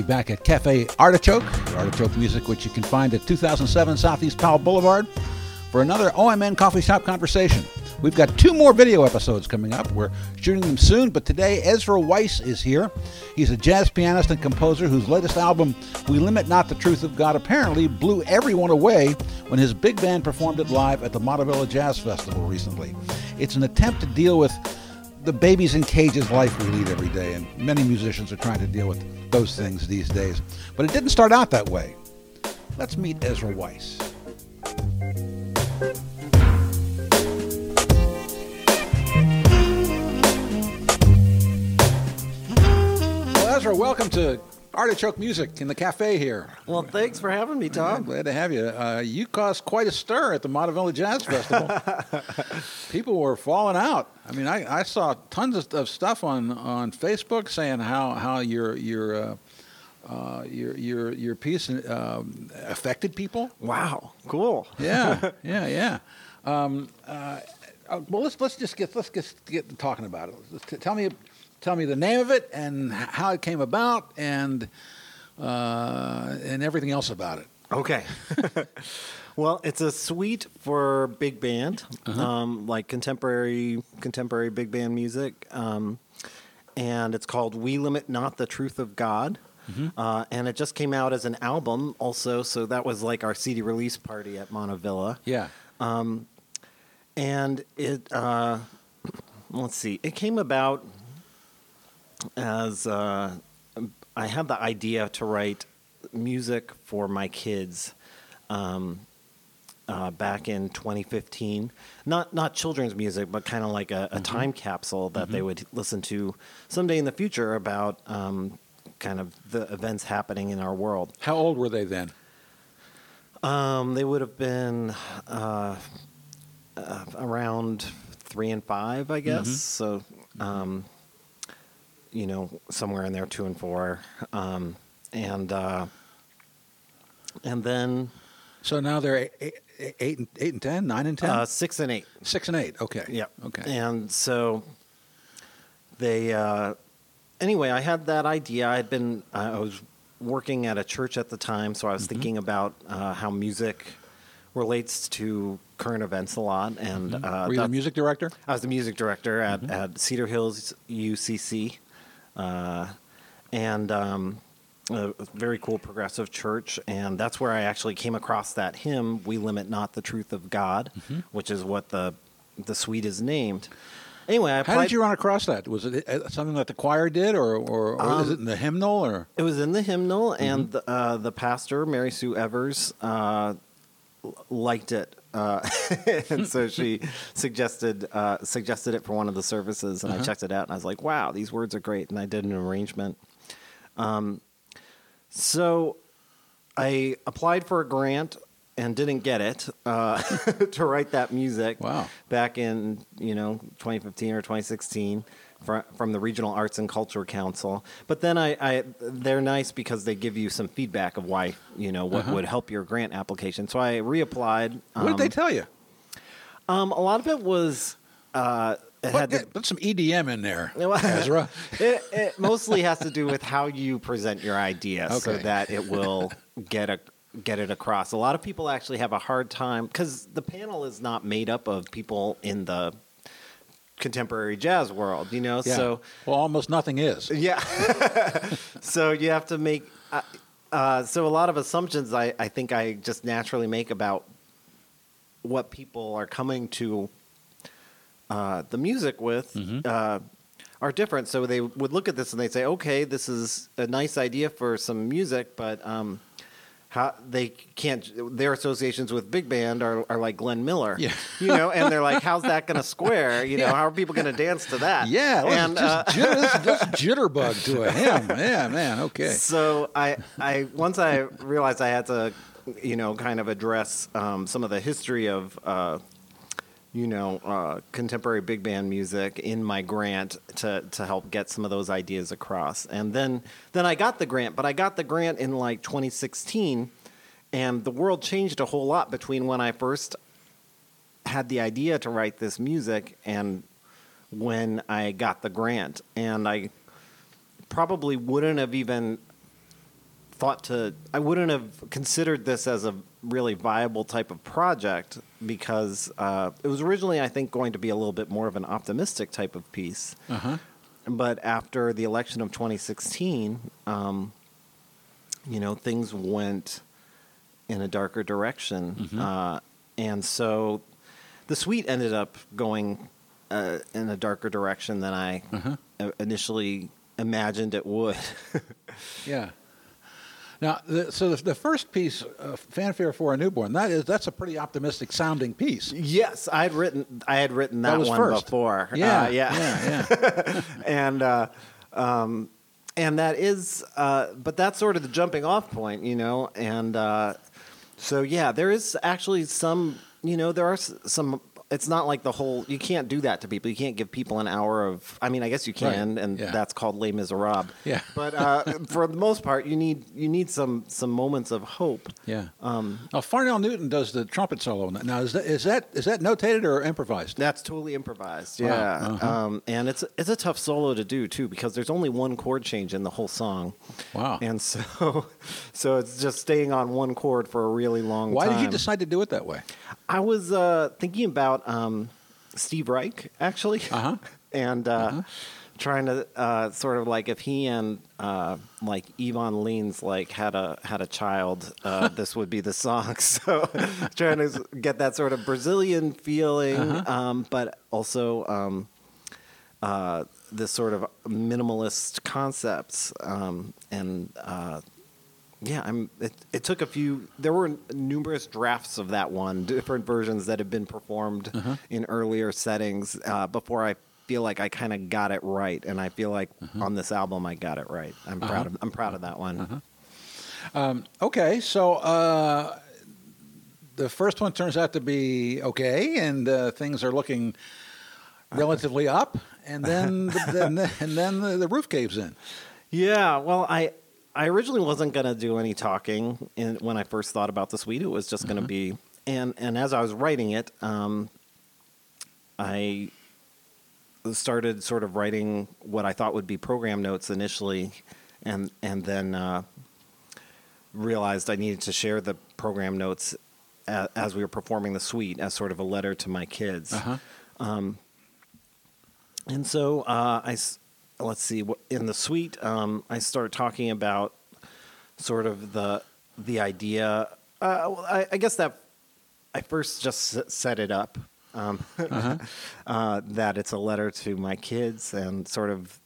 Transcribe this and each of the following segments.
me back at Cafe Artichoke, Artichoke Music, which you can find at 2007 Southeast Powell Boulevard, for another OMN Coffee Shop conversation. We've got two more video episodes coming up. We're shooting them soon, but today Ezra Weiss is here. He's a jazz pianist and composer whose latest album, We Limit Not the Truth of God, apparently blew everyone away when his big band performed it live at the Montavilla Jazz Festival recently. It's an attempt to deal with the babies in cages life we lead every day, and many musicians are trying to deal with those things these days. But it didn't start out that way. Let's meet Ezra Weiss. Well, Ezra, welcome to Artichoke Music in the cafe here. Well, thanks for having me, I'm Tom. glad to have you. Uh, you caused quite a stir at the Montavilla Jazz Festival. People were falling out. I mean, I, I saw tons of, of stuff on, on Facebook saying how how your your uh, uh, your your your piece um, affected people. Wow, cool. Yeah, yeah, yeah. Um, uh, uh, well, let's let's just get let's get get to talking about it. T- tell me tell me the name of it and how it came about and uh, and everything else about it. Okay. well, it's a suite for big band, um, like contemporary contemporary big band music, um, and it's called "We Limit Not the Truth of God." Uh, and it just came out as an album, also. So that was like our CD release party at Montavilla. Yeah. Um, and it uh, let's see it came about as uh, i had the idea to write music for my kids um, uh, back in 2015 not not children's music but kind of like a, a time capsule that they would listen to someday in the future about um, kind of the events happening in our world. How old were they then? um, they would have been uh, uh, around three and five, I guess. So, um, you know, somewhere in there, two and four, um, and uh, and then So now they're eight, eight, eight, and, eight and ten, nine and ten, uh, six and eight. six and eight. Okay. Yeah. Okay. And so they, uh, anyway, I had that idea. I had been, I was working at a church at the time, so I was thinking about uh, how music relates to current events a lot. And uh, Were you the music director? I was the music director at, at Cedar Hills UCC, and um, a very cool progressive church. And that's where I actually came across that hymn, "We Limit Not the Truth of God," which is what the the suite is named. Anyway, I How did you run across that? Was it uh, something that the choir did, or, or, or is Um, it in the hymnal, or It was in the hymnal, and the, uh, the pastor, Mary Sue Evers, uh, liked it, uh, and so she suggested uh, suggested it for one of the services, and I checked it out, and I was like, "Wow, these words are great!" And I did an arrangement. Um, so I applied for a grant and didn't get it uh, to write that music. Wow. Back in you know 2015 or 2016 fr- from the Regional Arts and Culture Council. But then I, I they're nice because they give you some feedback of why you know what Uh-huh. would help your grant application. So I reapplied. what did they um, tell you? Um, a lot of it was. Uh, it Put, had to, put some EDM in there, Ezra. it, it mostly has to do with how you present your idea so that it will get a get it across. A lot of people actually have a hard time because the panel is not made up of people in the contemporary jazz world, you know. Yeah. So well, almost nothing is. yeah, so you have to make. Uh, uh, so a lot of assumptions I, I think I just naturally make about what people are coming to uh, the music with Mm-hmm. uh, are different. So they would look at this and they'd say, okay, this is a nice idea for some music, but um, how they can't. Their associations with big band are, are like Glenn Miller, Yeah. you know, and they're like, how's that going to square? You know, Yeah. how are people going to dance to that? Yeah, let's and uh, just, jitter, just jitterbug to a hymn. Yeah, man. Okay. so I, I once I realized I had to, you know, kind of address um, some of the history of, uh, you know, uh, contemporary big band music in my grant to to help get some of those ideas across. And then then I got the grant, but I got the grant in like 2016, and the world changed a whole lot between when I first had the idea to write this music and when I got the grant. And I probably wouldn't have even thought to I wouldn't have considered this as a really viable type of project because uh, it was originally I think going to be a little bit more of an optimistic type of piece. Uh-huh. But after the election of 2016, um, you know, things went in a darker direction, Mm-hmm. uh, and so the suite ended up going uh, in a darker direction than I Uh-huh. uh, initially imagined it would. Yeah. Now, the, so the, the first piece, uh, "Fanfare for a Newborn," that is that's a pretty optimistic sounding piece. yes, I had written I had written that, That was one first. before. Yeah, Uh, yeah, yeah, yeah. and uh, um, and that is, uh, but that's sort of the jumping off point, you know. And uh, so yeah, there is actually some, you know, there are s- some. It's not like the whole. You can't do that to people. You can't give people an hour of. I mean, I guess you can, Right, and yeah. that's called Les Miserables. Yeah. But uh, for the most part, you need you need some some moments of hope. Yeah. Um, now, Farnell Newton does the trumpet solo. in that. Now, is that is that is that notated or improvised? That's totally improvised. Wow, Yeah, uh-huh. um, and it's it's a tough solo to do too because there's only one chord change in the whole song. Wow. And so, so it's just staying on one chord for a really long Why time. Why did you decide to do it that way? I was uh, thinking about um, Steve Reich actually, Uh-huh. and uh, trying to uh, sort of like if he and uh, like Ivan Lins like had a had a child, uh, this would be the song. So trying to get that sort of Brazilian feeling, Uh-huh. um, but also. Um, uh, this sort of minimalist concepts um, and uh, yeah, I'm. It, it took a few. There were numerous drafts of that one, different versions that have been performed Uh-huh. in earlier settings uh, before I feel like I kind of got it right, and I feel like Uh-huh. on this album I got it right. I'm proud of. I'm proud of that one. Uh-huh. Okay, so uh, the first one turns out to be okay, and uh, things are looking relatively up, and then the, then the, and then the, the roof caves in. Yeah, well, I I originally wasn't gonna do any talking in, when I first thought about the suite. It was just gonna be, and and as I was writing it, um, I started sort of writing what I thought would be program notes initially, and and then uh, realized I needed to share the program notes a, as we were performing the suite as sort of a letter to my kids. Uh-huh. And so uh, I, let's see, in the suite, um, I start talking about sort of the the idea. Uh, well, I, I guess that I first just set it up um, uh, that it's a letter to my kids and sort of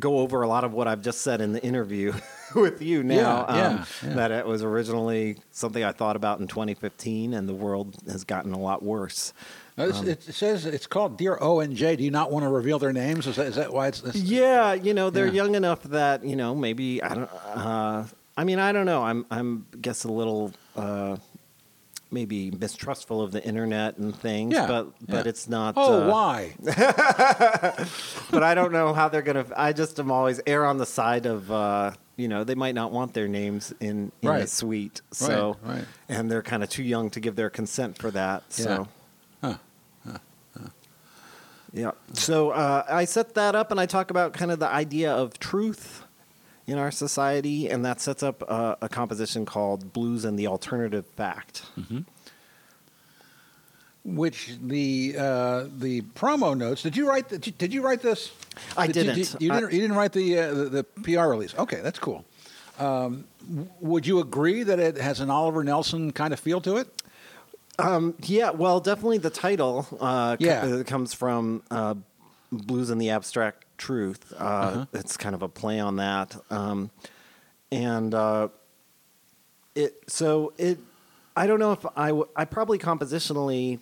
go over a lot of what I've just said in the interview with you now. Yeah, yeah, um, yeah. That it was originally something I thought about in 2015, and the world has gotten a lot worse. This- it says it's called Dear O and J. Do you not want to reveal their names? Is that, is that why it's this? Yeah, you know they're Yeah. young enough that you know maybe I don't. Uh, I mean, I don't know. I'm I'm guess a little uh, maybe mistrustful of the internet and things. Yeah, but but yeah. it's not. Oh, uh, why? But I don't know how they're gonna. I just am always err on the side of. Uh, you know, they might not want their names in, in Right. the suite, so Right, right. and they're kind of too young to give their consent for that. So, Huh. Yeah. So uh, I set that up and I talk about kind of the idea of truth in our society, and that sets up uh, a composition called Blues and the Alternative Fact. Which the uh, the promo notes? Did you write? Did you, did you write this? I Did you- didn't. did- You, I- didn't. You didn't write the, uh, the the PR release. Okay, that's cool. Um, would you agree that it has an Oliver Nelson kind of feel to it? Yeah, well, definitely the title uh, Yeah. uh, comes from uh, Blues in the Abstract Truth. Uh, Uh-huh. It's kind of a play on that. Um, and uh, it so it I don't know if I w- I probably compositionally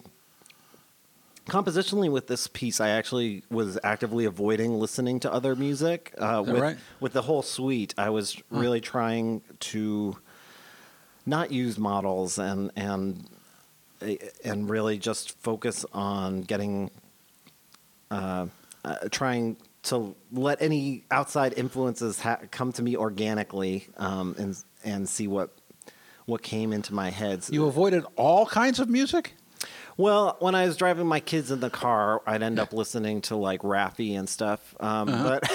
compositionally with this piece I actually was actively avoiding listening to other music uh, with right? with the whole suite I was really trying to not use models and and and really just focus on getting uh, uh, trying to let any outside influences ha- come to me organically um, and and see what what came into my head. You avoided all kinds of music. Well, when I was driving my kids in the car, I'd end up listening to like Raffi and stuff. Um, But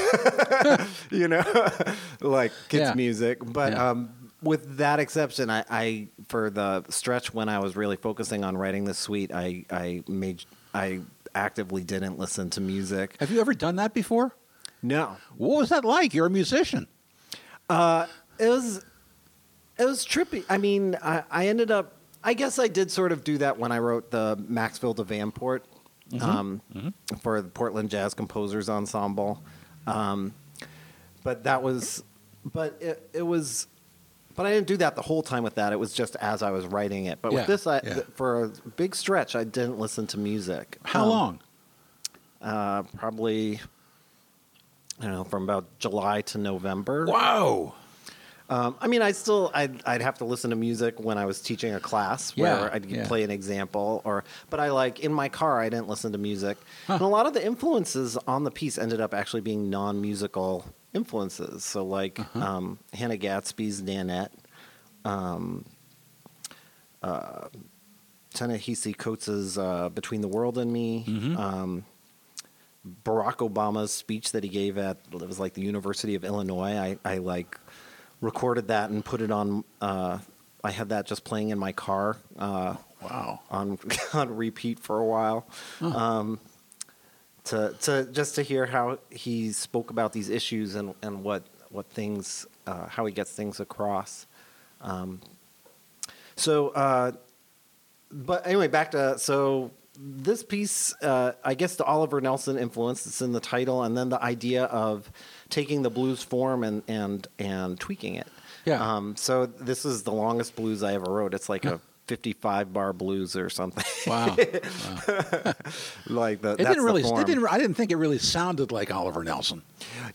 you know, like kids Uh-huh. Yeah. music. But Yeah. um, with that exception, I, I for the stretch when I was really focusing on writing this suite, I I made I actively didn't listen to music. Have you ever done that before? No, What was that like? You're a musician. Uh, it was it was trippy. I mean, I, I ended up. I guess I did sort of do that when I wrote the Maxfield of Vanport um, for the Portland Jazz Composers Ensemble. Um, but that was, but it, it was, but I didn't do that the whole time with that. It was just as I was writing it. But Yeah, with this, I, yeah. th- for a big stretch, I didn't listen to music. How Um, long? Uh, probably, I don't know, from about July to November. Wow. Um, I mean, I still I'd, I'd have to listen to music when I was teaching a class where Yeah, I'd yeah. play an example, or but I like in my car I didn't listen to music, and a lot of the influences on the piece ended up actually being non-musical influences. So like Uh-huh. um, Hannah Gadsby's Nanette, um, uh, Ta-Nehisi uh, Between the World and Me. Mhm. Um, Barack Obama's speech that he gave at it was like the University of Illinois. I, I like recorded that and put it on. Uh, I had that just playing in my car uh, Wow. on on repeat for a while. Um, to to just to hear how he spoke about these issues and and what what things uh, how he gets things across. Um, so, uh, but anyway, back to so this piece. Uh, I guess the Oliver Nelson influence. It's in the title, and then the idea of taking the blues form and and and tweaking it. Yeah. Um, so this is the longest blues I ever wrote. It's like a 55 bar blues or something. Wow. like the It that's didn't really. It didn't. I didn't think it really sounded like Oliver Nelson.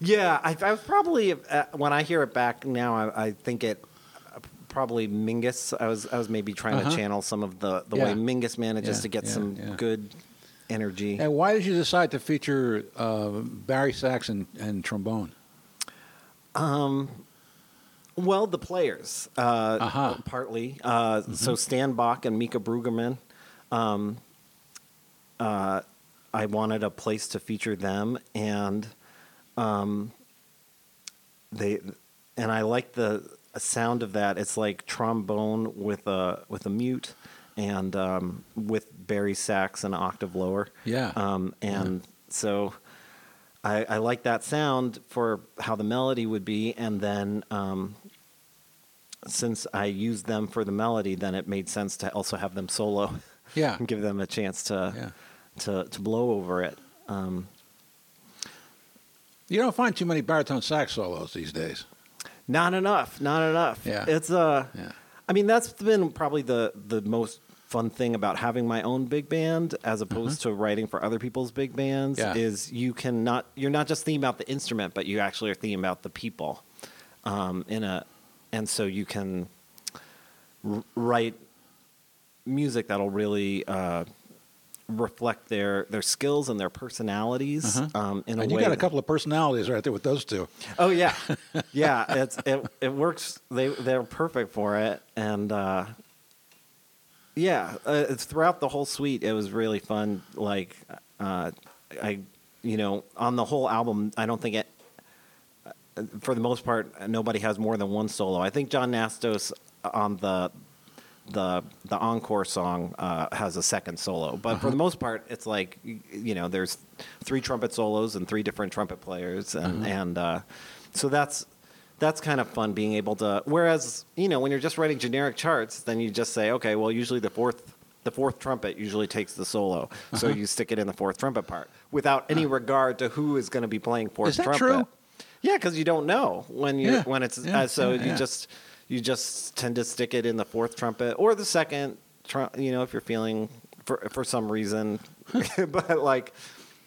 Yeah, I, I was probably uh, when I hear it back now, I, I think it uh, probably Mingus. I was I was maybe trying Uh-huh. to channel some of the the Yeah. way Mingus manages Yeah, to get yeah, some good energy. And why did you decide to feature uh, bari sax and, and trombone? Well, the players, uh, Uh-huh. partly. Uh, So Stan Bock and Mieke Bruggeman. Um, uh, I wanted a place to feature them, and um, they and I like the sound of that. It's like trombone with a with a mute, and um, with bari sax an octave lower. Yeah. Um, and so I, I like that sound for how the melody would be, and then um, since I used them for the melody, then it made sense to also have them solo. Yeah. and give them a chance to Yeah. to to blow over it. Um, You don't find too many baritone sax solos these days. not enough, not enough. Yeah. it's uh, Yeah. I mean that's been probably the the most fun thing about having my own big band as opposed to writing for other people's big bands Uh-huh. Yeah. is you can not you're not just thinking about the instrument but you actually are thinking about the people um, in a and so you can r- write music that'll really uh, reflect their their skills and their personalities Uh-huh. um, in a And you way got a couple of personalities right there with those two. Oh yeah, yeah. It's it it works. They they're perfect for it, and uh, yeah, uh, throughout the whole suite. It was really fun. Like uh, I, you know, on the whole album, I don't think it. uh, For the most part, nobody has more than one solo. I think John Nastos on the the the encore song uh, has a second solo, but for the most part, it's like you know, there's three trumpet solos and three different trumpet players, and and uh, so that's that's kind of fun being able to. Whereas you know, when you're just writing generic charts, then you just say, okay, well, usually the fourth. The fourth trumpet usually takes the solo, so you stick it in the fourth trumpet part without any regard to who is going to be playing fourth Is that trumpet. true? Yeah, because you don't know when you Yeah, when it's yeah, uh, so yeah, you just you just tend to stick it in the fourth trumpet or the second. Tr- you know, if you're feeling for for some reason, but like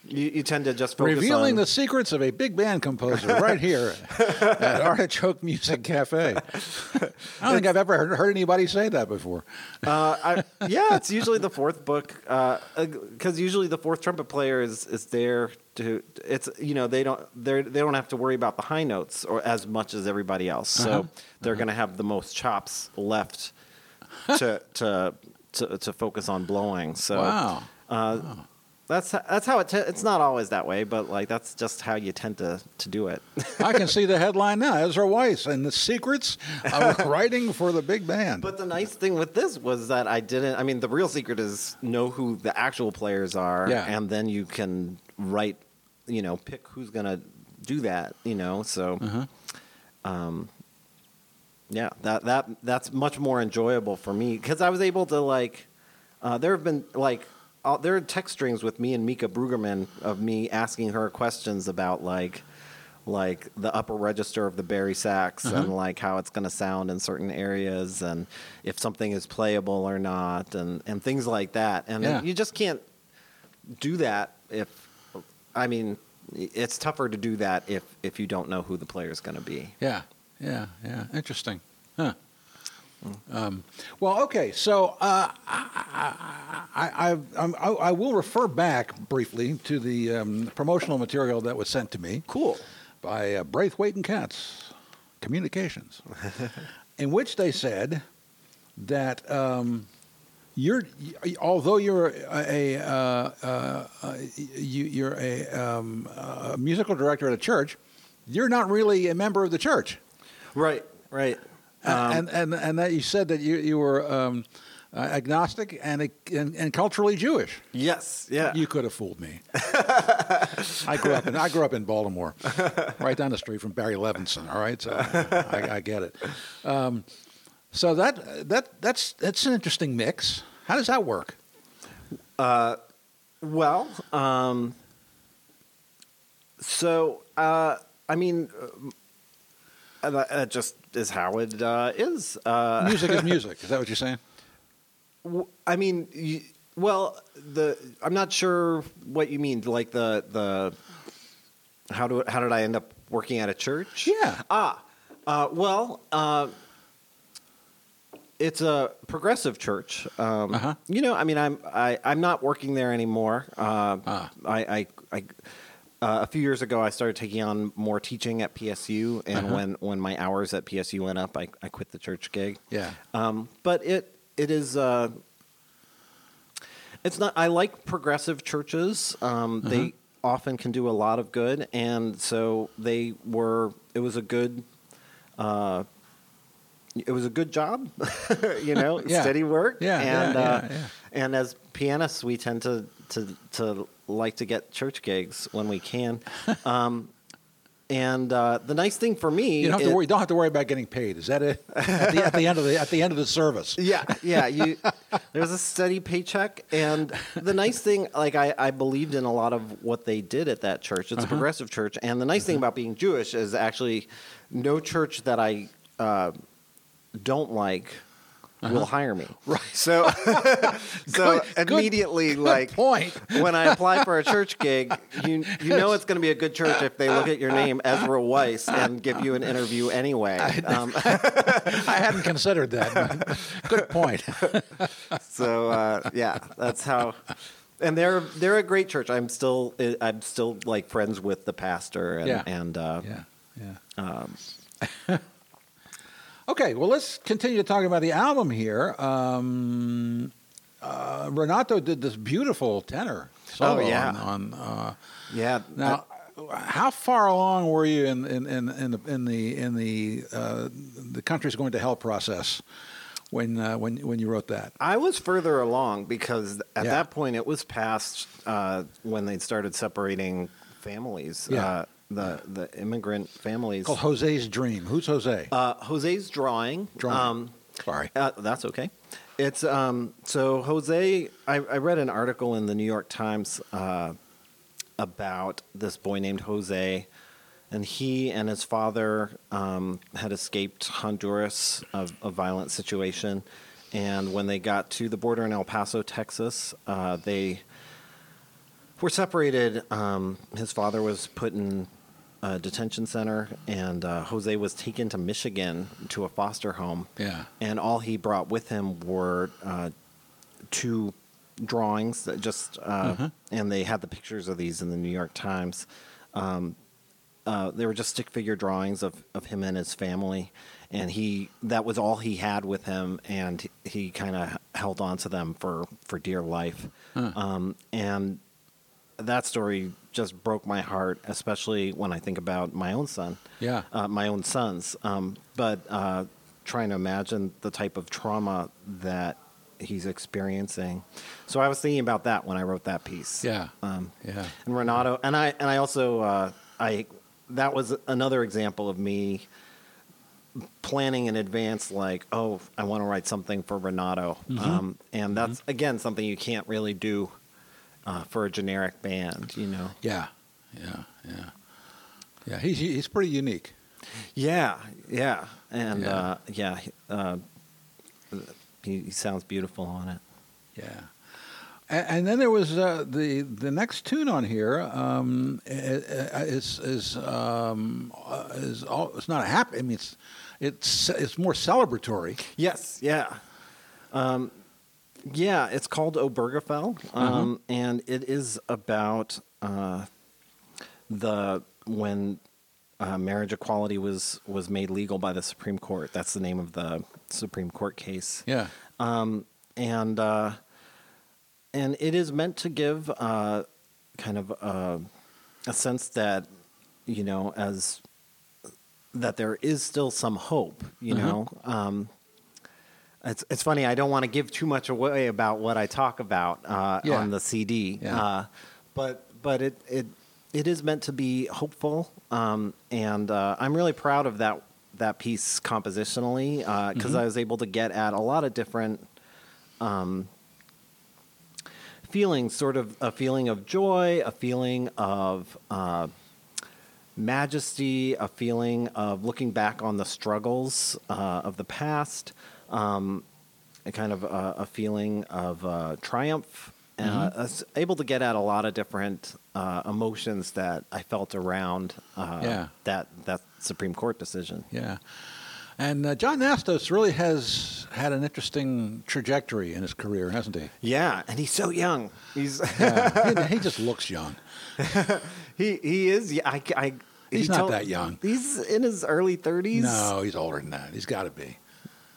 you, you tend to just focus on. Revealing on the secrets of a big band composer right here at Artichoke Music Cafe. I don't think I've ever heard, heard anybody say that before. uh, I, yeah, it's usually the fourth book because usually the fourth trumpet player is is there to it's you know they don't they they don't have to worry about the high notes or as much as everybody else, so Uh-huh. they're going to have the most chops left to to to to focus on blowing. So Wow. Uh, that's that's how it. Te- it's not always that way, but like that's just how you tend to to do it. I can see the headline now: Ezra Weiss and the secrets of writing for the big band. But the nice thing with this was that I didn't. I mean, the real secret is know who the actual players are, Yeah. and then you can write. You know, pick who's gonna do that. You know, so. Uh-huh. Um, yeah, that that that's much more enjoyable for me because I was able to like. Uh, there have been like uh, there are text strings with me and Mieke Bruggeman of me asking her questions about like like the upper register of the bari sax Uh-huh. and like how it's going to sound in certain areas and if something is playable or not and and things like that and Yeah. you just can't do that if I mean it's tougher to do that if if you don't know who the player is going to be. Yeah, yeah, yeah. Interesting. Huh. Um, well, okay. So uh, I, I, I, I, I will refer back briefly to the um, promotional material that was sent to me Cool. by uh, Braithwaite and Katz Communications, in which they said that um, you're, y- although you're a, a uh, uh, uh, you, you're a, um, a musical director at a church, you're not really a member of the church. Right, right. Um, and, and and that you said that you you were um, uh, agnostic and, and and culturally Jewish. yes, yeah. You could have fooled me. I grew up in I grew up in Baltimore, right down the street from Barry Levinson. All right, so I, I get it. Um, so that that that's that's an interesting mix. How does that work? Well, um, so uh, I mean, uh, that that just is how it uh, is. Uh, Music is music. Is that what you're saying? I mean, you, well, the I'm not sure what you mean. Like the the how do how did I end up working at a church? Yeah. Ah, uh, well, uh, it's a progressive church. Um, Uh-huh. You know, I mean, I'm I, I'm not working there anymore. Uh, Ah. I, I, I uh, a few years ago, I started taking on more teaching at PSU, and Uh-huh. when when my hours at PSU went up, I, I quit the church gig. Yeah. Um, but it it is. Uh, it's not. I like progressive churches. Um, Uh-huh. They often can do a lot of good, and so they were. It was a good. Uh, it was a good job, you know, Yeah. steady work. Yeah, and yeah, uh, yeah. and as pianists, we tend to to to like to get church gigs when we can. Um, and uh, the nice thing for me, You don't have to worry. You don't have to worry about getting paid. Is that it? At the, at the end of the at the end of the service. yeah, yeah. You there's a steady paycheck, and the nice thing, like I, I believed in a lot of what they did at that church. It's a progressive church, and the nice thing about being Jewish is actually no church that I uh, don't like will hire me. Right. So, so Good- immediately, good like point. when I apply for a church gig, you you know it's going to be a good church if they look at your name, Ezra Weiss, and give you an interview anyway. Um, I hadn't considered that. Good point. so uh, yeah, that's how. And they're they're a great church. I'm still I'm still like friends with the pastor and Yeah. and uh, Yeah, yeah. um, Okay, well, let's continue talking about the album here. Um, uh, Renato did this beautiful tenor solo Oh, yeah. on. on uh, yeah. now, how far along were you in in, in, in the in the in the uh, the country's going to hell process when uh, when when you wrote that? I was further along because at Yeah. that point it was past uh, when they started separating families. Yeah. The the immigrant families. Called Jose's Dream. Who's Jose? Uh, Jose's drawing. Drawing. Um, Sorry. Uh, that's okay. It's um, so Jose. I, I read an article in the New York Times uh, about this boy named Jose, and he and his father um, had escaped Honduras, a, a violent situation, and when they got to the border in El Paso, Texas, uh, they were separated. Um, his father was put in a detention center, and uh, Jose was taken to Michigan to a foster home. Yeah. And all he brought with him were uh, two drawings that just, uh, Mhm. and they had the pictures of these in the New York Times. Um, uh, they were just stick figure drawings of, of him and his family, and he that was all he had with him, and he, he kind of held on to them for for dear life. Huh. Um, and that story just broke my heart, especially when I think about my own son. Yeah. uh, my own sons. Um, but uh, trying to imagine the type of trauma that he's experiencing. So I was thinking about that when I wrote that piece. Yeah. Um, yeah. and Renato, and I and I also uh, I that was another example of me planning in advance, like, oh, I want to write something for Renato, um, and that's again something you can't really do uh, for a generic band, you know. Yeah. Yeah. Yeah. Yeah. He's he's pretty unique. Yeah, yeah, and Yeah. uh, yeah, uh, he, he sounds beautiful on it. Yeah. And, and then there was uh, the the next tune on here um, is is um, uh, is all, it's not a happy. I mean, it's it's it's more celebratory. Yes, yeah. Um, yeah, it's called Obergefell, um, and it is about uh, the when uh, marriage equality was was made legal by the Supreme Court. That's the name of the Supreme Court case. Yeah. um, and uh, and it is meant to give uh, kind of uh, a sense that you know as that there is still some hope. You Mhm. know, um, it's it's funny. I don't want to give too much away about what I talk about uh, Yeah. on the CD, Yeah. uh, but but it it it is meant to be hopeful, um, and uh, I'm really proud of that that piece compositionally because Mhm. I was able to get at a lot of different um, feelings, sort of a feeling of joy, a feeling of uh, majesty, a feeling of looking back on the struggles uh, of the past, um, a kind of a, a feeling of uh, triumph. Uh, Mm-hmm. I was able to get at a lot of different uh, emotions that I felt around uh, Yeah. that that Supreme Court decision. Yeah. And uh, John Nastos really has had an interesting trajectory in his career, hasn't he? Yeah, and he's so young. He's Yeah. he, he just looks young. he he is. Yeah, I, I, He's he not that young. He's in his early thirties. No, he's older than that. He's got to be.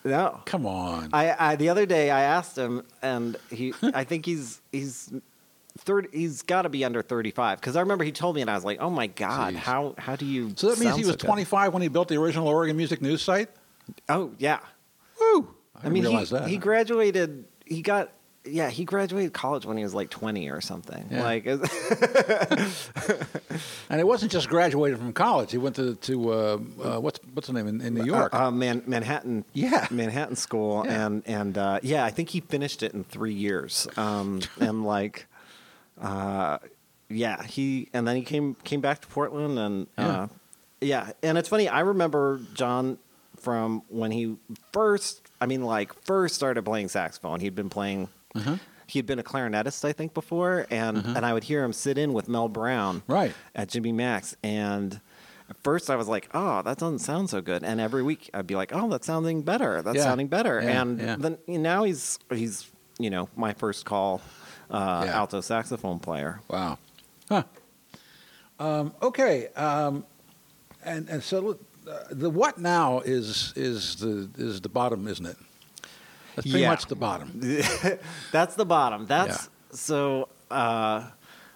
No. Come on. I, I the other day I asked him, and he I think he's he's third. He's got to be under thirty five because I remember he told me, and I was like, oh my god, Jeez. how how do you? so that means he was so good? 25 when he built the original Oregon Music News site? Oh yeah. Woo! I, I, didn't mean, he, that. he graduated. He got. Yeah, he graduated college when he was like 20 or something. Yeah. Like, and it wasn't just graduated from college. He went to, to uh, uh, what's, what's the name, in, in New York? Uh, uh, Man, Manhattan. Yeah. Manhattan School, Yeah. and and uh, yeah, I think he finished it in three years. Um, and like, uh, yeah, he and then he came came back to Portland, and uh, yeah, and it's funny. I remember John from when he first, I mean, like first started playing saxophone. He'd been playing. Uh-huh. He'd been a clarinetist, I think, before, and and I would hear him sit in with Mel Brown, Right. at Jimmy Mak's, and at first I was like, "Oh, that doesn't sound so good," and every week I'd be like, "Oh, that's sounding better. That's Yeah. sounding better," Yeah, and yeah. then you know, now he's he's you know my first call uh, alto saxophone player. Wow. Huh. Um, okay. Um, and and so uh, the what now is is the is the bottom, isn't it? That's pretty Yeah. much the bottom. That's the bottom. That's so. Uh,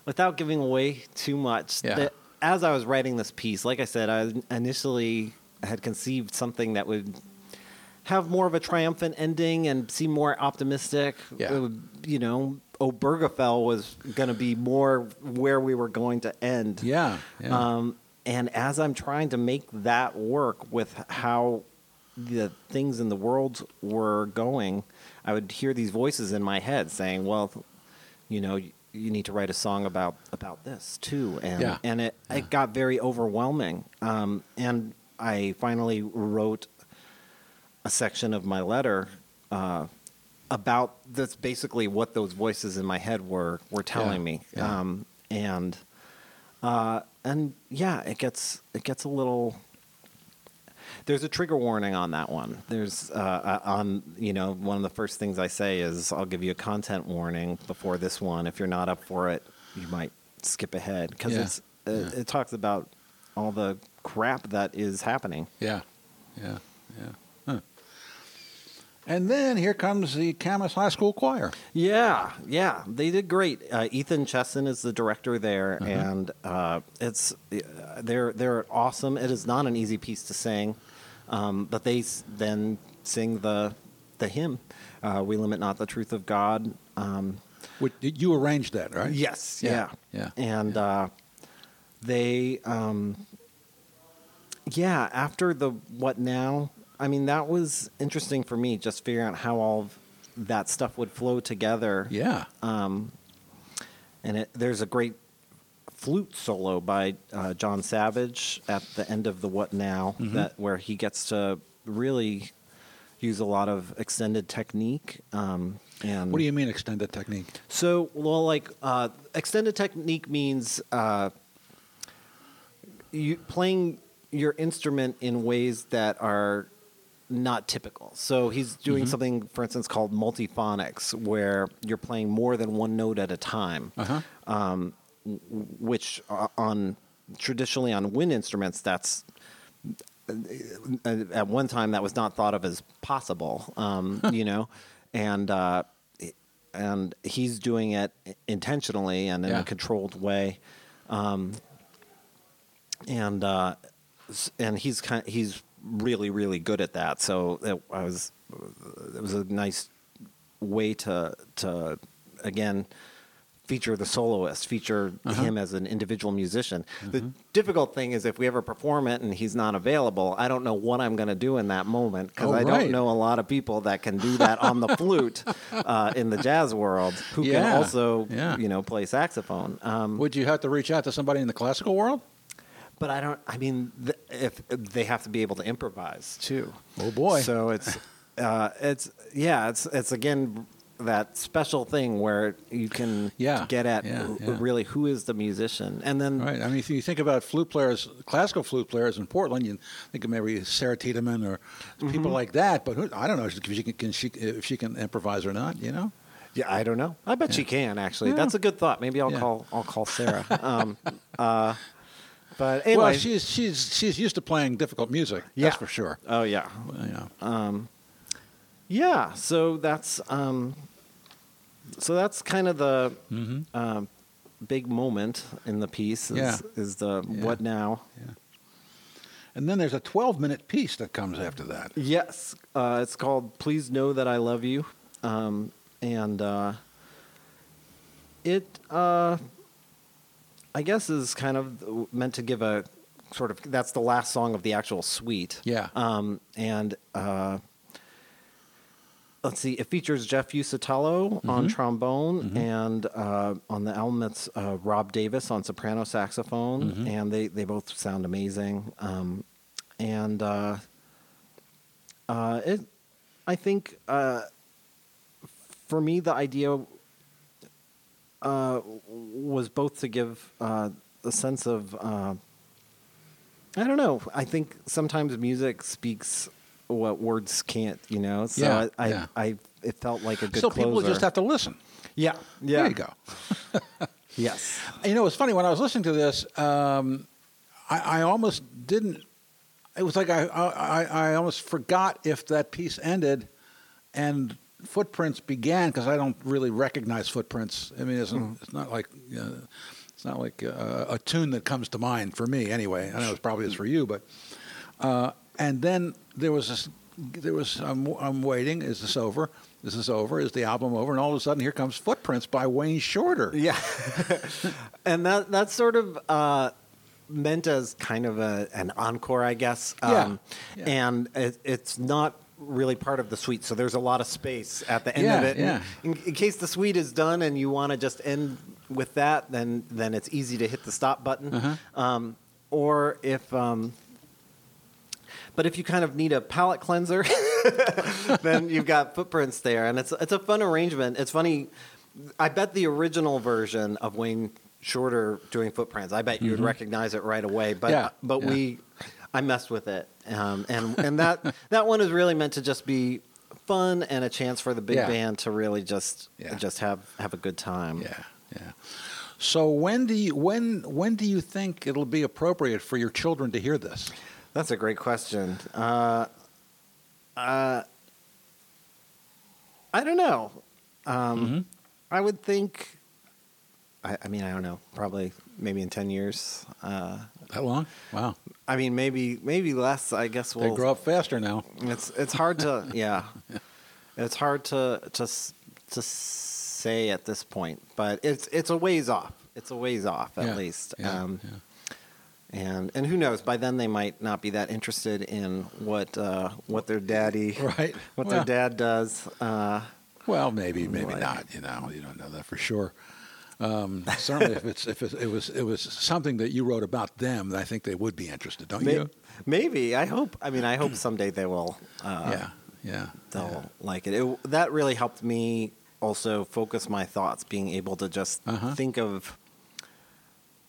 without giving away too much, Yeah. that- as I was writing this piece, like I said, I initially had conceived something that would have more of a triumphant ending and seem more optimistic. Yeah. Would, you know, Obergefell was going to be more where we were going to end. Yeah. yeah. Um, and as I'm trying to make that work with how the things in the world were going, I would hear these voices in my head saying, "Well, you know, you, need to write a song about about this too." And Yeah. and it it got very overwhelming. Um, and I finally wrote a section of my letter. Uh, about that's basically what those voices in my head were were telling Yeah, me, yeah. um, and uh, and yeah, it gets it gets a little. There's a trigger warning on that one. There's uh, uh, on you know one of the first things I say is I'll give you a content warning before this one. If you're not up for it, you might skip ahead because Yeah, it's it, yeah. it talks about all the crap that is happening. yeah. Yeah. Yeah. Huh. And then here comes the Camas High School Choir. Yeah, yeah, they did great. Uh, Ethan Chesson is the director there, Uh-huh. and uh, it's uh, they're they're awesome. It is not an easy piece to sing, um, but they then sing the the hymn, uh, "We limit not the truth of God." Um, Which, you arranged that, right? Yes, Yeah, yeah, yeah, and Uh, they, um, yeah, after the what now? I mean, that was interesting for me, just figuring out how all of that stuff would flow together. Yeah. Um, and it, there's a great flute solo by uh, John Savage at the end of the What Now Mm-hmm. that where he gets to really use a lot of extended technique. Um, and What do you mean extended technique? so, well, like uh, extended technique means uh, you playing your instrument in ways that are not typical. So he's doing something, for instance, called multiphonics, where you're playing more than one note at a time. Uh-huh. Um, which uh, on traditionally on wind instruments, that's uh, at one time that was not thought of as possible. Um, you know, and uh, and he's doing it intentionally and in Yeah. a controlled way. Um, and uh, and he's kind he's really really good at that. So it, I was it was a nice way to to again feature the soloist, feature Uh-huh. him as an individual musician. The Mm-hmm. difficult thing is if we ever perform it and he's not available, I don't know what I'm going to do in that moment because Oh, I right. don't know a lot of people that can do that on the flute uh, in the jazz world who Yeah, can also yeah. you know play saxophone. Um, Would you have to reach out to somebody in the classical world? but I don't. I mean, th- if they have to be able to improvise too. Oh, boy. So it's, uh, it's yeah, it's it's again that special thing where you can Yeah, get at yeah, who- yeah. really who is the musician, and then Right. I mean, if you think about flute players, classical flute players in Portland, you think of maybe Sarah Tiedemann or Mm-hmm. people like that. But who, I don't know if she can, can she if she can improvise or not. You know. yeah, I don't know. I bet she can actually. That's a good thought. Maybe I'll Yeah. call I'll call Sarah. um, uh, but anyway. Well, she's she's she's used to playing difficult music. yeah. That's for sure. Oh yeah, You know. Yeah, so that's um, so that's kind of the Mhm. um, big moment in the piece. Is, Yeah. is the Yeah. what now? Yeah. And then there's a 12 minute piece that comes after that. Yes, uh, it's called "Please Know That I Love You," um, and uh, it uh, I guess is kind of meant to give a sort of that's the last song of the actual suite. Yeah. Um, and uh, let's see, it features Jeff Uusitalo on trombone, and uh, on the album it's uh, Rob Davis on soprano saxophone, and they, they both sound amazing. Um, and uh, uh, it, I think uh, for me the idea uh, was both to give uh, a sense of uh, I don't know. I think sometimes music speaks what words can't. You know. So Yeah, I, I, yeah. I it felt like a good. so people closer. just have to listen. Yeah. Yeah. There you go. Yes. You know, it's funny when I was listening to this, um, I, I almost didn't. It was like I, I I almost forgot if that piece ended, and footprints began because I don't really recognize footprints. I mean, it's, it's not like you know, it's not like uh, a tune that comes to mind for me anyway. I know it probably is for you, but uh, and then there was this. There was I'm, I'm waiting. Is this over? Is This is over. Is the album over? And all of a sudden, here comes Footprints by Wayne Shorter. Yeah. and that that's sort of uh, meant as kind of a, an encore, I guess. Um, Yeah. Yeah. And it, it's not really part of the suite, so there's a lot of space at the end Yeah, of it. Yeah. In, in case the suite is done and you want to just end with that, then then it's easy to hit the stop button. Uh-huh. Um, or if. Um, but if you kind of need a palate cleanser, then you've got footprints there, and it's it's a fun arrangement. It's funny. I bet the original version of Wayne Shorter doing footprints. I bet you would recognize it right away. But Mm-hmm. Yeah, but yeah. we, I messed with it, um, and and that that one is really meant to just be fun and a chance for the big Yeah. band to really just just have have a good time. Yeah, yeah. So when do you when when do you think it'll be appropriate for your children to hear this? That's a great question. Uh, uh, I don't know. Um, Mm-hmm. I would think. I, I mean, I don't know. Probably, maybe in ten years. Uh, That long? Wow. I mean, maybe, maybe less. I guess They we'll. They grow up faster now. It's it's hard to yeah, it's hard to to to say at this point, but it's it's a ways off. It's a ways off at Yeah, least. yeah, um, yeah. And and who knows? By then they might not be that interested in what uh, what their daddy Right. what Well- their dad does. Uh, Well, maybe, maybe Right. not. You know, you don't know that for sure. Um, certainly, if it's if it, it was it was something that you wrote about them, I think they would be interested, don't may- you? maybe I hope. I mean, I hope someday they will. Uh, yeah, yeah. they'll like it. it. That really helped me also focus my thoughts, being able to just Uh-huh. think of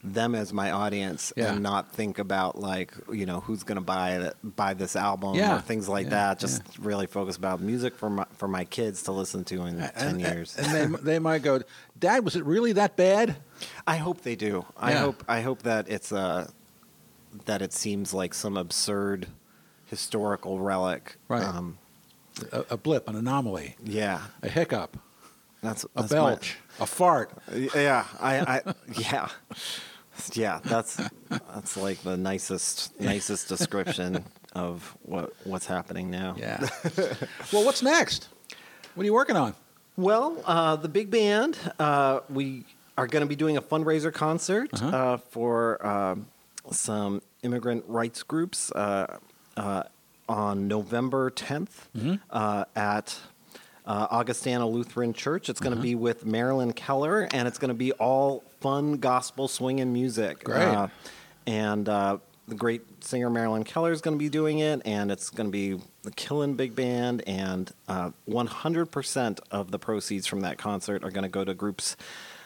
them as my audience Yeah. and not think about like you know who's going to buy buy this album Yeah. or things like Yeah, that. Just really focus about music for my for my kids to listen to in ten years. and they they might go, Dad, was it really that bad? I hope they do. I hope I hope that it's uh that it seems like some absurd historical relic. Right. Um, A, a blip, an anomaly, yeah. a hiccup, That's, a that's my- belch, a fart. Yeah, I, I yeah, yeah. That's that's like the nicest nicest description of what what's happening now. Yeah. well, what's next? What are you working on? Well, uh, the big band, uh, we are going to be doing a fundraiser concert Uh-huh. uh, for um, some immigrant rights groups uh, uh, on November 10th Mm-hmm. uh, at uh, Augustana Lutheran Church. It's going to Uh-huh. be with Marilyn Keller, and it's going to be all fun gospel swinging music. Great. Uh, and uh, the great singer Marilyn Keller is going to be doing it, and it's going to be the Killin' Big Band, and uh, 100% of the proceeds from that concert are going to go to groups.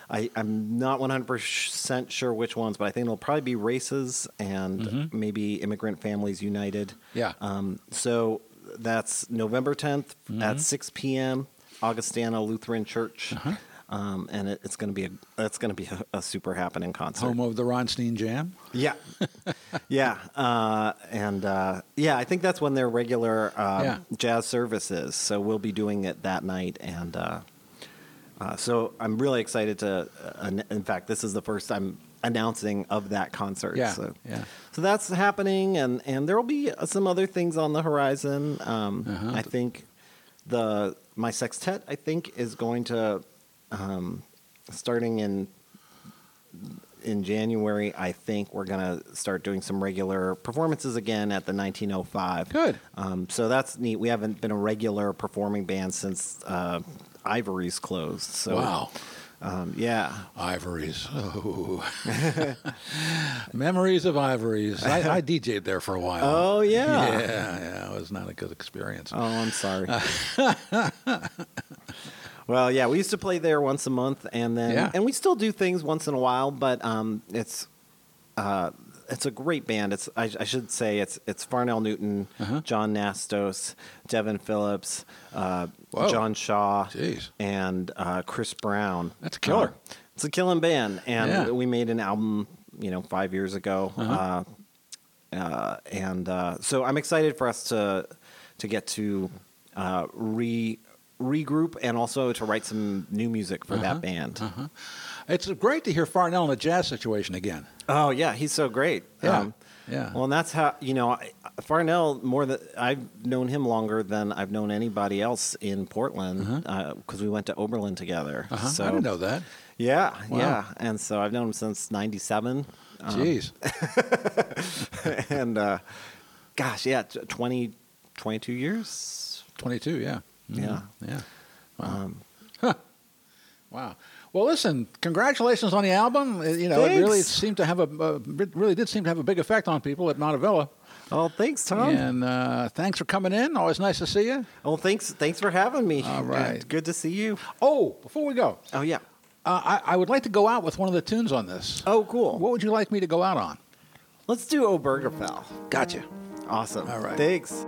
I, I'm not 100% sure which ones, but I think it'll probably be Races and maybe Immigrant Families United. Yeah. Um, so that's November 10th at 6 p.m. Augustana Lutheran Church. Um, and it, it's going to be a that's going to be a, a super happening concert. Home of the Ronstein Jam. Yeah, yeah, uh, and uh, yeah, I think that's when their regular uh, Yeah. jazz service is. So we'll be doing it that night, and uh, uh, so I'm really excited to. Uh, in fact, this is the first I'm announcing of that concert. Yeah, so, yeah. so that's happening, and and there will be uh, some other things on the horizon. Um, Uh-huh. I think the my sextet I think is going to um, starting in in January, I think we're going to start doing some regular performances again at the 1905. Good. Um, so that's neat. We haven't been a regular performing band since uh, Ivories closed. So, Wow. Um, yeah. Ivories. Oh. Memories of Ivories. I, I DJ'd there for a while. Oh, yeah. Yeah, yeah. It was not a good experience. Oh, I'm sorry. Well, yeah, we used to play there once a month, and then Yeah. and we still do things once in a while, but um, it's uh, it's a great band. It's I, I should say it's it's Farnell Newton, Uh-huh. John Nastos, Devin Phillips, uh, John Shaw, Jeez. and uh, Chris Brown. That's a killer. It's a killing band, and Yeah. we made an album, you know, five years ago. Uh-huh. Uh, uh, and uh, so I'm excited for us to to get to uh, re regroup and also to write some new music for Uh-huh. that band. It's great to hear Farnell in a jazz situation again. Oh yeah, he's so great. Yeah, yeah. Well, and that's how you know Farnell. More than I've known him longer than I've known anybody else in Portland because we went to Oberlin together. Uh-huh. So I didn't know that. yeah, Wow. yeah, and so I've known him since '97. Jeez. and uh, gosh, yeah, t- 20, 22 years. 22, yeah. Mhm. Yeah. Yeah. Wow. Um, Wow. Well, listen, congratulations on the album. Uh, You know, it really seemed to have a uh, it really did seem to have a big effect on people at Montavilla. oh, thanks, Tom. And uh, thanks for coming in. Always nice to see you. Oh, thanks, thanks for having me. All right. Good, good to see you. Oh, before we go, Oh yeah. uh, I, I would like to go out with one of the tunes on this. Oh, cool. What would you like me to go out on? Let's do Obergefell. Gotcha. Awesome. All right. Thanks.